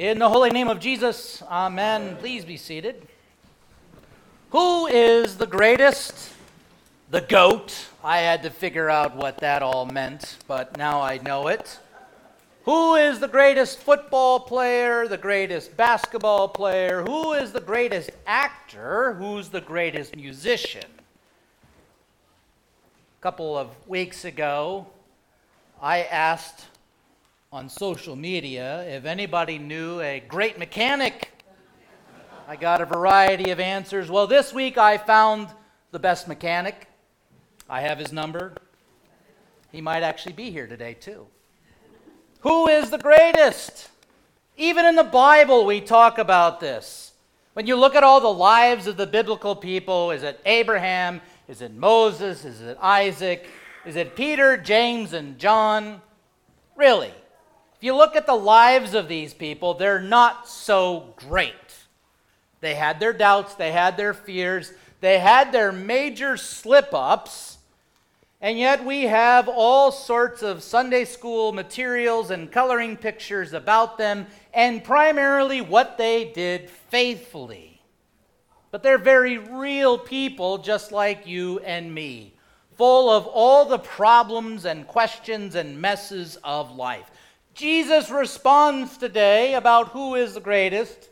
In the holy name of Jesus, amen. Please be seated. Who is the greatest? The goat. I had to figure out what that all meant, but now I know it. Who is the greatest football player, the greatest basketball player? Who is the greatest actor? Who's the greatest musician? A couple of weeks ago, I asked on social media if anybody knew a great mechanic. I got a variety of answers. Well, this week I found the best mechanic. I have his number. He might actually be here today, too. Who is the greatest? Even in the Bible, we talk about this. When you look at all the lives of the biblical people, is it Abraham? Is it Moses? Is it Isaac? Is it Peter, James, and John? Really, if you look at the lives of these people, they're not so great. They had their doubts, they had their fears, they had their major slip ups, and yet we have all sorts of Sunday school materials and coloring pictures about them, and primarily what they did faithfully. But they're very real people, just like you and me, full of all the problems and questions and messes of life. Jesus responds today about who is the greatest.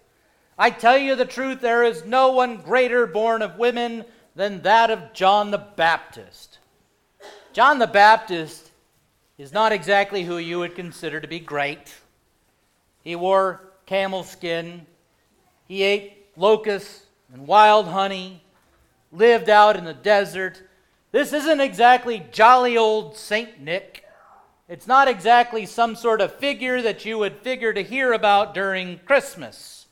I tell you the truth, there is no one greater born of women than that of John the Baptist. John the Baptist is not exactly who you would consider to be great. He wore camel skin, he ate locusts and wild honey, lived out in the desert. This isn't exactly jolly old St. Nick. It's not exactly some sort of figure that you would figure to hear about during Christmas.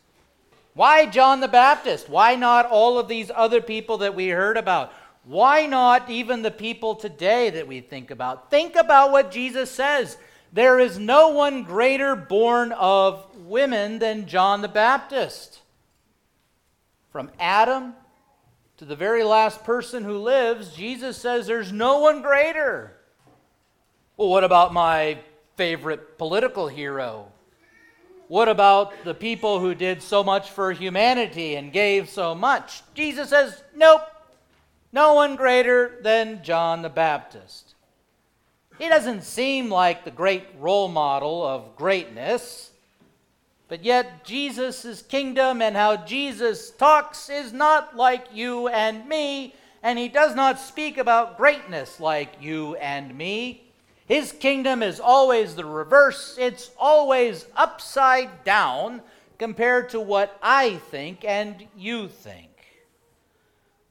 Why John the Baptist? Why not all of these other people that we heard about? Why not even the people today that we think about? Think about what Jesus says. There is no one greater born of women than John the Baptist. From Adam to the very last person who lives, Jesus says there's no one greater. Well, what about my favorite political hero? What about the people who did so much for humanity and gave so much? Jesus says, nope, no one greater than John the Baptist. He doesn't seem like the great role model of greatness, but yet Jesus' kingdom and how Jesus talks is not like you and me, and he does not speak about greatness like you and me. His kingdom is always the reverse, it's always upside down compared to what I think and you think.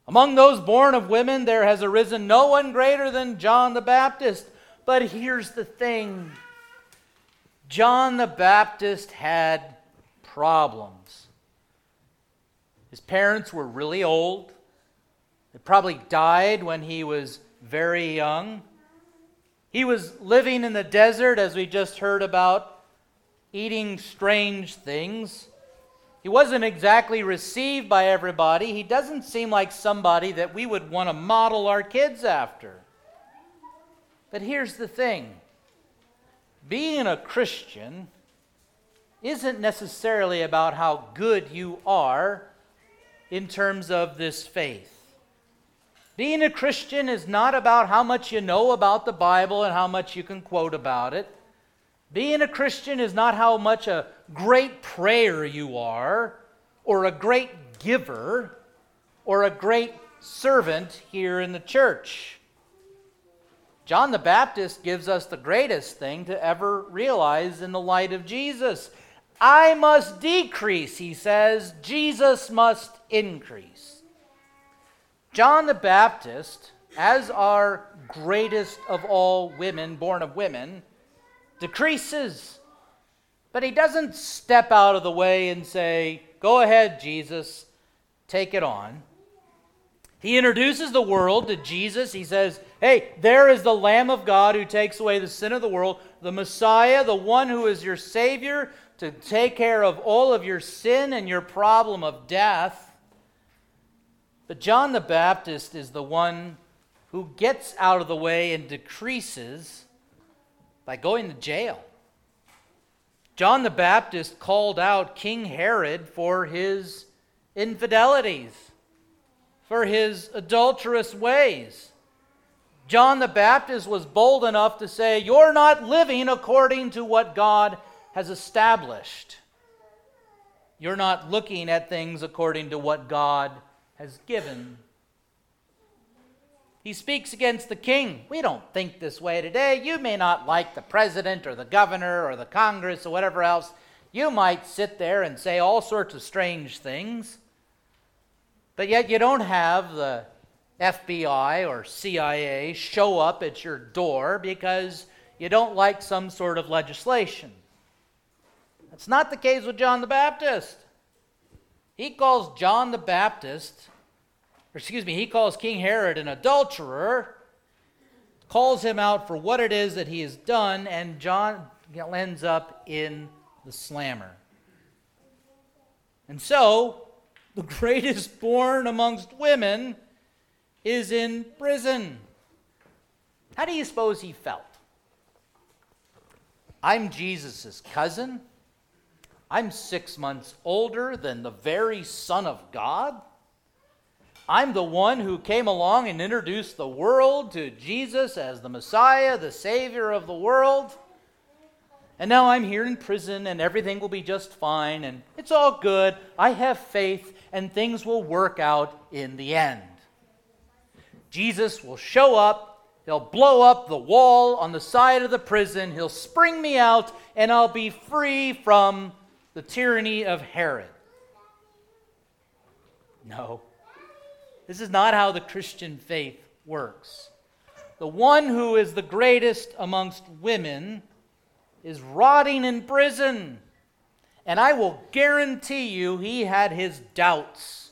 Among those born of women, there has arisen no one greater than John the Baptist. But here's the thing John the Baptist had problems. His parents were really old. They probably died when he was very young. He was living in the desert, as we just heard about, eating strange things. He wasn't exactly received by everybody. He doesn't seem like somebody that we would want to model our kids after. But here's the thing being a Christian isn't necessarily about how good you are in terms of this faith. Being a Christian is not about how much you know about the Bible and how much you can quote about it. Being a Christian is not how much a great prayer you are, or a great giver, or a great servant here in the church. John the Baptist gives us the greatest thing to ever realize in the light of Jesus. I must decrease, he says, Jesus must increase. John the Baptist, as our greatest of all women, born of women, decreases. But he doesn't step out of the way and say, Go ahead, Jesus, take it on. He introduces the world to Jesus. He says, Hey, there is the Lamb of God who takes away the sin of the world, the Messiah, the one who is your Savior to take care of all of your sin and your problem of death. But John the Baptist is the one who gets out of the way and decreases by going to jail. John the Baptist called out King Herod for his infidelities, for his adulterous ways. John the Baptist was bold enough to say, You're not living according to what God has established. You're not looking at things according to what God has given. He speaks against the king. We don't think this way today. You may not like the president or the governor or the Congress or whatever else. You might sit there and say all sorts of strange things. But yet you don't have the FBI or CIA show up at your door because you don't like some sort of legislation. That's not the case with John the Baptist. He calls John the Baptist, or excuse me, he calls King Herod an adulterer, calls him out for what it is that he has done, and John ends up in the slammer. And so, the greatest born amongst women is in prison. How do you suppose he felt? I'm Jesus' cousin. I'm six months older than the very Son of God. I'm the one who came along and introduced the world to Jesus as the Messiah, the Savior of the world. And now I'm here in prison and everything will be just fine and it's all good. I have faith and things will work out in the end. Jesus will show up, he'll blow up the wall on the side of the prison, he'll spring me out, and I'll be free from the tyranny of Herod. No, this is not how the Christian faith works. The one who is the greatest amongst women is rotting in prison. And I will guarantee you he had his doubts.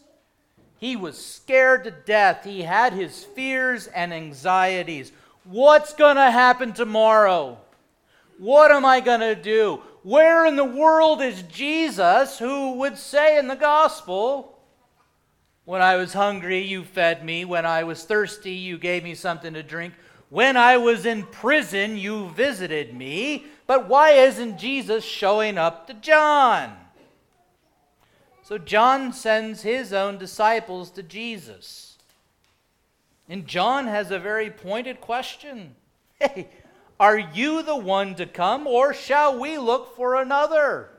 He was scared to death. He had his fears and anxieties. What's going to happen tomorrow? What am I going to do? Where in the world is Jesus who would say in the gospel, When I was hungry, you fed me. When I was thirsty, you gave me something to drink. When I was in prison, you visited me. But why isn't Jesus showing up to John? So John sends his own disciples to Jesus. And John has a very pointed question Hey, are you the one to come, or shall we look for another?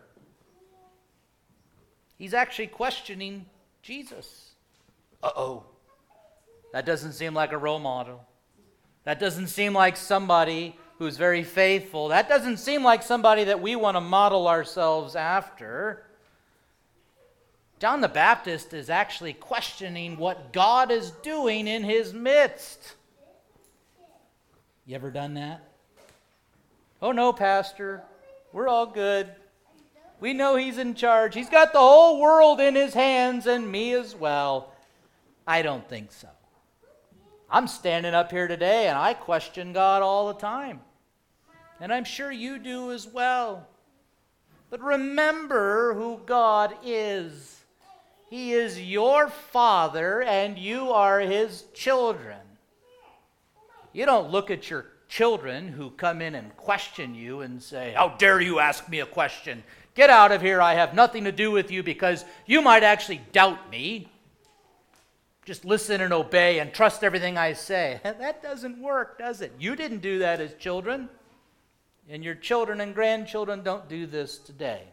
He's actually questioning Jesus. Uh oh. That doesn't seem like a role model. That doesn't seem like somebody who's very faithful. That doesn't seem like somebody that we want to model ourselves after. John the Baptist is actually questioning what God is doing in his midst. You ever done that? Oh, no, Pastor. We're all good. We know he's in charge. He's got the whole world in his hands and me as well. I don't think so. I'm standing up here today and I question God all the time. And I'm sure you do as well. But remember who God is. He is your father, and you are his children. You don't look at your children who come in and question you and say, How dare you ask me a question? Get out of here. I have nothing to do with you because you might actually doubt me. Just listen and obey and trust everything I say. That doesn't work, does it? You didn't do that as children, and your children and grandchildren don't do this today.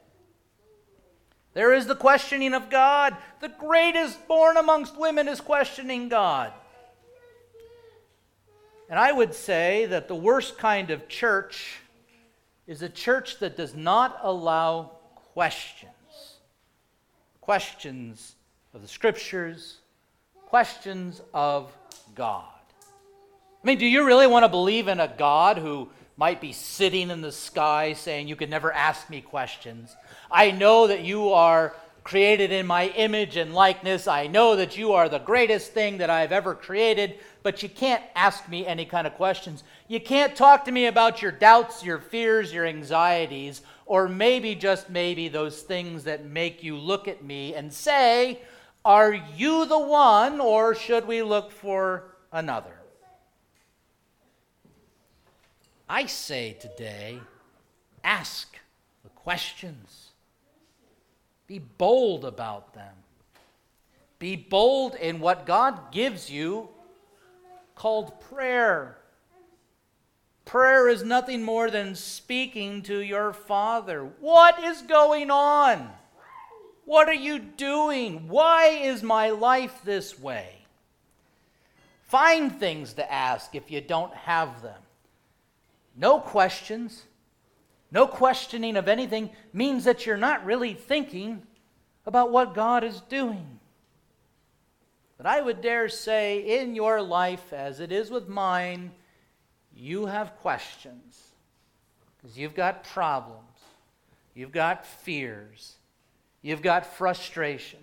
There is the questioning of God. The greatest born amongst women is questioning God. And I would say that the worst kind of church is a church that does not allow questions. Questions of the scriptures, questions of God. I mean, do you really want to believe in a God who might be sitting in the sky saying, You can never ask me questions? I know that you are created in my image and likeness. I know that you are the greatest thing that I've ever created, but you can't ask me any kind of questions. You can't talk to me about your doubts, your fears, your anxieties, or maybe, just maybe, those things that make you look at me and say, Are you the one, or should we look for another? I say today, ask the questions. Be bold about them. Be bold in what God gives you called prayer. Prayer is nothing more than speaking to your Father. What is going on? What are you doing? Why is my life this way? Find things to ask if you don't have them. No questions, no questioning of anything means that you're not really thinking about what God is doing. But I would dare say, in your life, as it is with mine, you have questions. Because you've got problems, you've got fears, you've got frustration,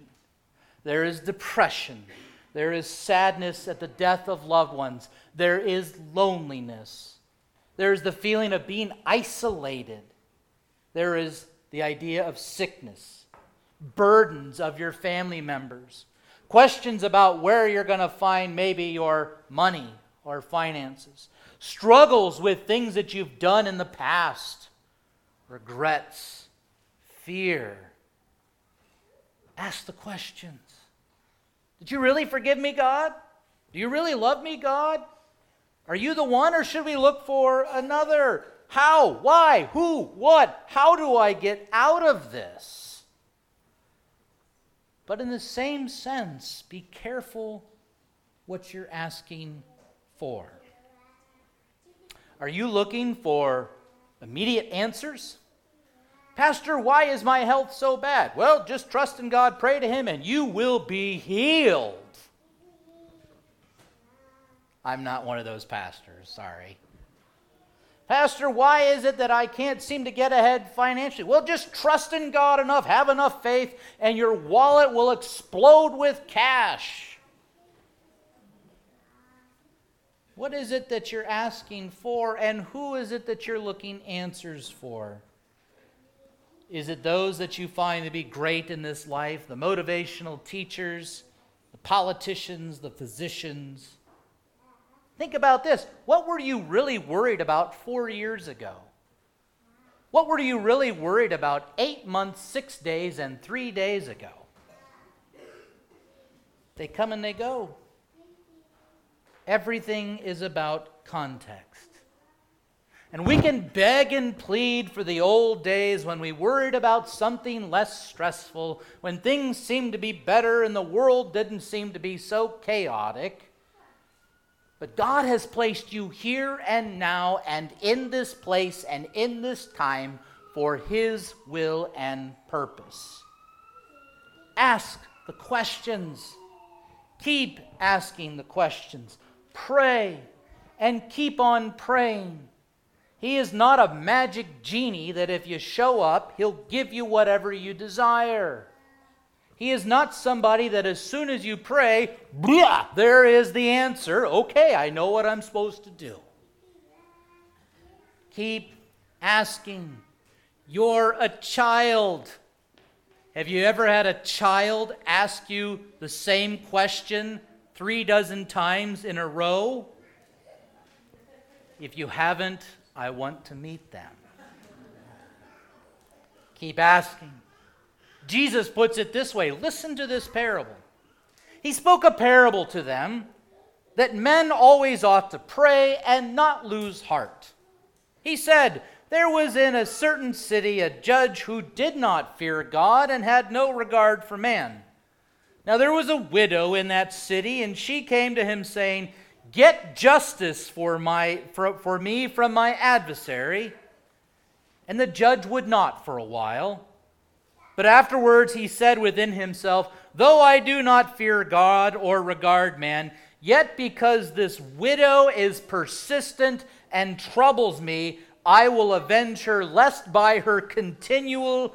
there is depression, there is sadness at the death of loved ones, there is loneliness. There's the feeling of being isolated. There is the idea of sickness, burdens of your family members, questions about where you're going to find maybe your money or finances, struggles with things that you've done in the past, regrets, fear. Ask the questions. Did you really forgive me, God? Do you really love me, God? Are you the one, or should we look for another? How? Why? Who? What? How do I get out of this? But in the same sense, be careful what you're asking for. Are you looking for immediate answers? Pastor, why is my health so bad? Well, just trust in God, pray to Him, and you will be healed. I'm not one of those pastors, sorry. Pastor, why is it that I can't seem to get ahead financially? Well, just trust in God enough, have enough faith, and your wallet will explode with cash. What is it that you're asking for, and who is it that you're looking answers for? Is it those that you find to be great in this life, the motivational teachers, the politicians, the physicians? Think about this. What were you really worried about four years ago? What were you really worried about eight months, six days, and three days ago? They come and they go. Everything is about context. And we can beg and plead for the old days when we worried about something less stressful, when things seemed to be better and the world didn't seem to be so chaotic. But God has placed you here and now and in this place and in this time for His will and purpose. Ask the questions. Keep asking the questions. Pray and keep on praying. He is not a magic genie that if you show up, He'll give you whatever you desire. He is not somebody that as soon as you pray, blah, there is the answer. Okay, I know what I'm supposed to do. Keep asking. You're a child. Have you ever had a child ask you the same question three dozen times in a row? If you haven't, I want to meet them. Keep asking. Jesus puts it this way listen to this parable. He spoke a parable to them that men always ought to pray and not lose heart. He said, There was in a certain city a judge who did not fear God and had no regard for man. Now there was a widow in that city, and she came to him saying, Get justice for, my, for, for me from my adversary. And the judge would not for a while. But afterwards he said within himself, Though I do not fear God or regard man, yet because this widow is persistent and troubles me, I will avenge her, lest by her continual,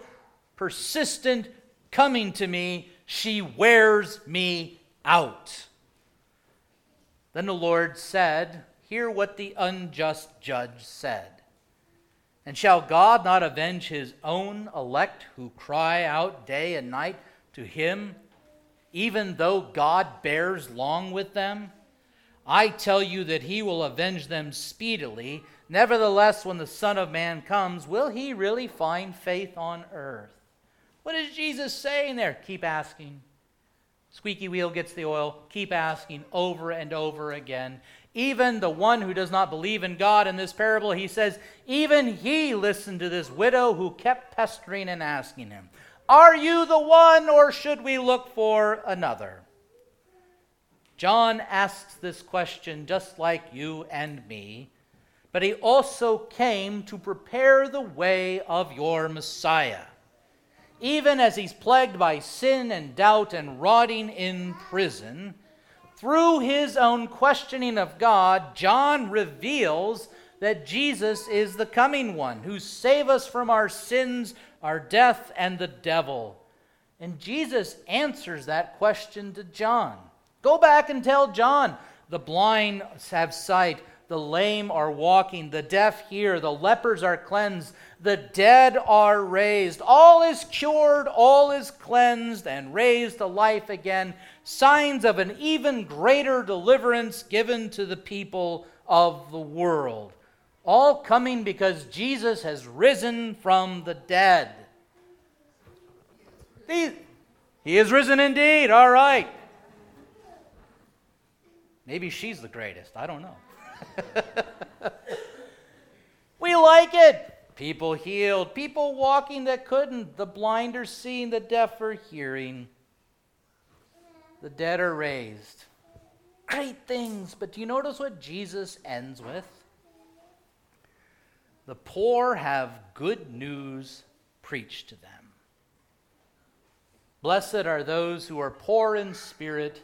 persistent coming to me, she wears me out. Then the Lord said, Hear what the unjust judge said. And shall God not avenge his own elect who cry out day and night to him, even though God bears long with them? I tell you that he will avenge them speedily. Nevertheless, when the Son of Man comes, will he really find faith on earth? What is Jesus saying there? Keep asking. Squeaky wheel gets the oil. Keep asking over and over again. Even the one who does not believe in God in this parable, he says, even he listened to this widow who kept pestering and asking him, Are you the one, or should we look for another? John asks this question just like you and me, but he also came to prepare the way of your Messiah even as he's plagued by sin and doubt and rotting in prison, through his own questioning of God, John reveals that Jesus is the coming one who save us from our sins, our death, and the devil. And Jesus answers that question to John. Go back and tell John the blind have sight, the lame are walking, the deaf hear, the lepers are cleansed, the dead are raised. All is cured, all is cleansed, and raised to life again. Signs of an even greater deliverance given to the people of the world. All coming because Jesus has risen from the dead. He, he is risen indeed. All right. Maybe she's the greatest. I don't know. we like it. People healed, people walking that couldn't, the blind are seeing, the deaf are hearing, the dead are raised. Great things, but do you notice what Jesus ends with? The poor have good news preached to them. Blessed are those who are poor in spirit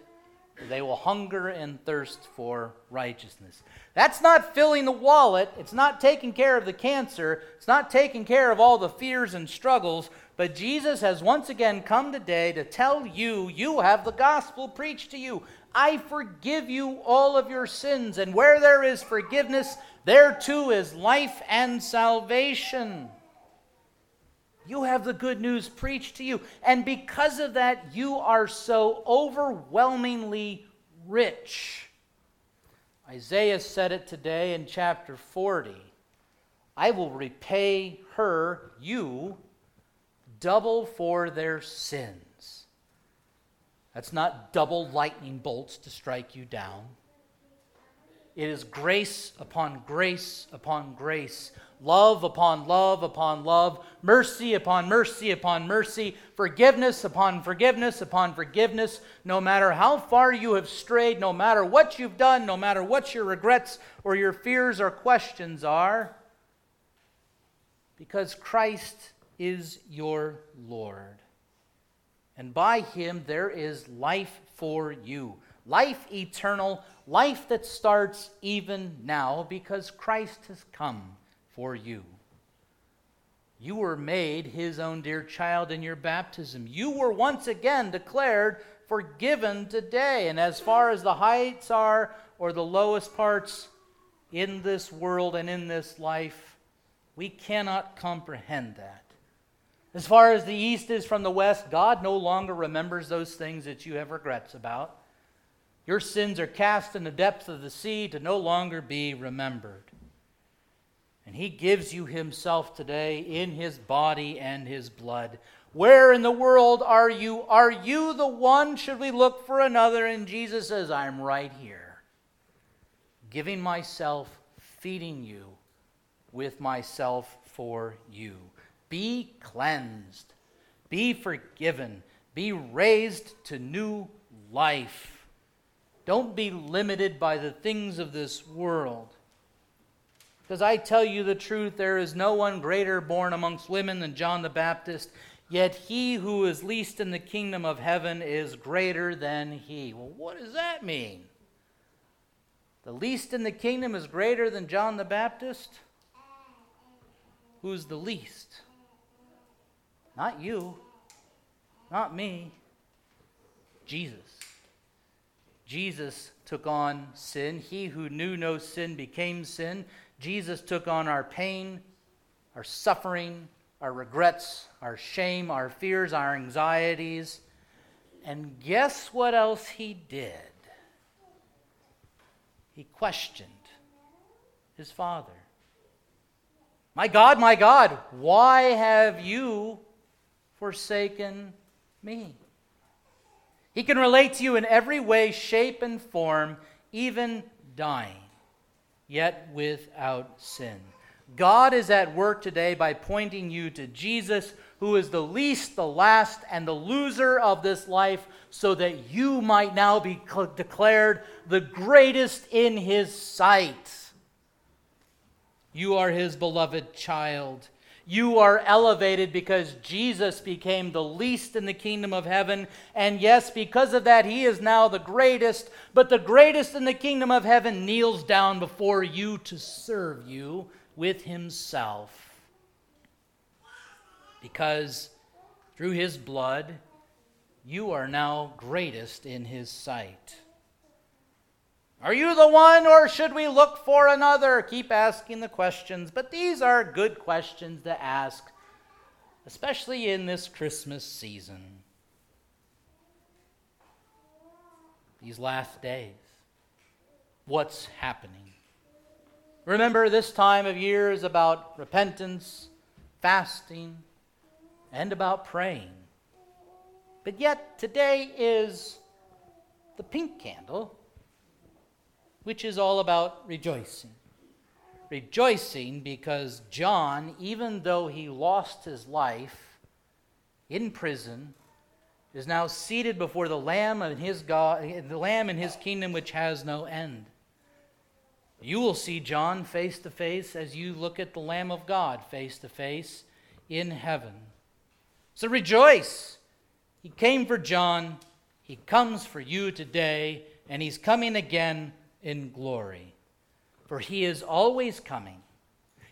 they will hunger and thirst for righteousness. That's not filling the wallet. It's not taking care of the cancer. It's not taking care of all the fears and struggles. But Jesus has once again come today to tell you you have the gospel preached to you. I forgive you all of your sins. And where there is forgiveness, there too is life and salvation. You have the good news preached to you. And because of that, you are so overwhelmingly rich. Isaiah said it today in chapter 40 I will repay her, you, double for their sins. That's not double lightning bolts to strike you down. It is grace upon grace upon grace love upon love upon love, mercy upon mercy upon mercy, forgiveness upon forgiveness upon forgiveness, no matter how far you have strayed, no matter what you've done, no matter what your regrets or your fears or questions are, because Christ is your Lord. And by him there is life for you. Life eternal, life that starts even now because Christ has come for you. You were made his own dear child in your baptism. You were once again declared forgiven today. And as far as the heights are or the lowest parts in this world and in this life, we cannot comprehend that. As far as the east is from the west, God no longer remembers those things that you have regrets about. Your sins are cast in the depths of the sea to no longer be remembered. And he gives you himself today in his body and his blood. Where in the world are you? Are you the one? Should we look for another? And Jesus says, I'm right here, giving myself, feeding you with myself for you. Be cleansed, be forgiven, be raised to new life. Don't be limited by the things of this world. Because I tell you the truth, there is no one greater born amongst women than John the Baptist, yet he who is least in the kingdom of heaven is greater than he. Well, what does that mean? The least in the kingdom is greater than John the Baptist? Who's the least? Not you, not me, Jesus. Jesus took on sin. He who knew no sin became sin Jesus took on our pain, our suffering, our regrets, our shame, our fears, our anxieties. And guess what else he did? he questioned his father. My God, my God, why have you forsaken me? He can relate to you in every way, shape, and form, even dying, yet without sin. God is at work today by pointing you to Jesus, who is the least, the last, and the loser of this life, so that you might now be declared the greatest in his sight. You are his beloved child. You are elevated because Jesus became the least in the kingdom of heaven. And yes, because of that, he is now the greatest. But the greatest in the kingdom of heaven kneels down before you to serve you with himself. Because through his blood, you are now greatest in his sight. Are you the one, or should we look for another? Keep asking the questions, but these are good questions to ask, especially in this Christmas season. These last days. What's happening? Remember, this time of year is about repentance, fasting, and about praying. But yet, today is the pink candle which is all about rejoicing. Rejoicing because John, even though he lost his life in prison, is now seated before the Lamb in his God, the Lamb in his kingdom which has no end. You will see John face to face as you look at the Lamb of God face to face in heaven. So rejoice. He came for John, he comes for you today, and he's coming again in glory. For he is always coming,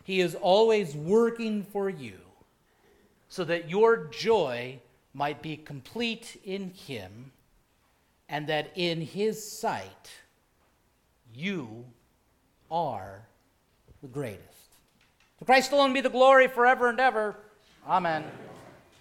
he is always working for you, so that your joy might be complete in him, and that in his sight you are the greatest. To Christ alone be the glory forever and ever. Amen.